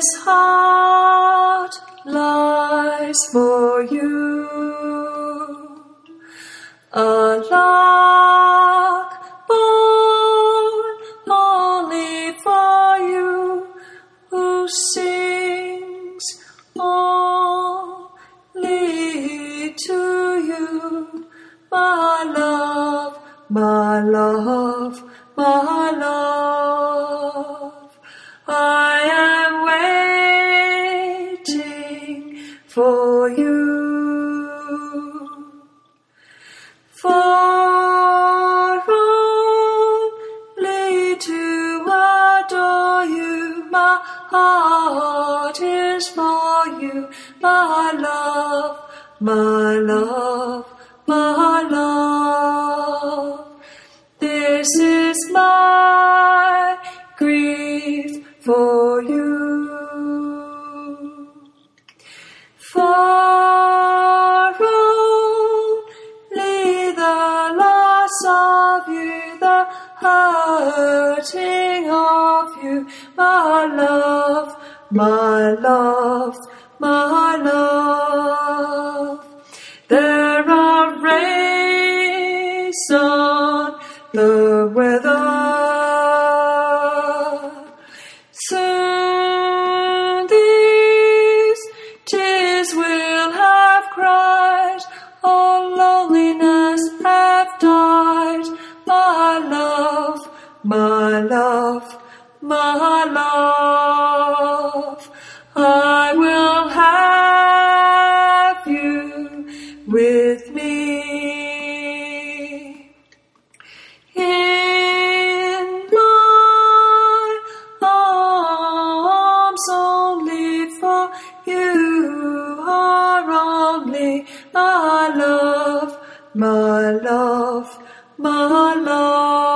This heart lies for you. A lark born only for you, who sings only to you, my love, my love, my love. For you. For only to adore you, my heart is for you, my love, my love, my love. This is my grief for you. The hurting of you, my love, my love, my love. There are rays on the weather. My love, my love, I will have you with me. In my arms only for you are only my love, my love, my love.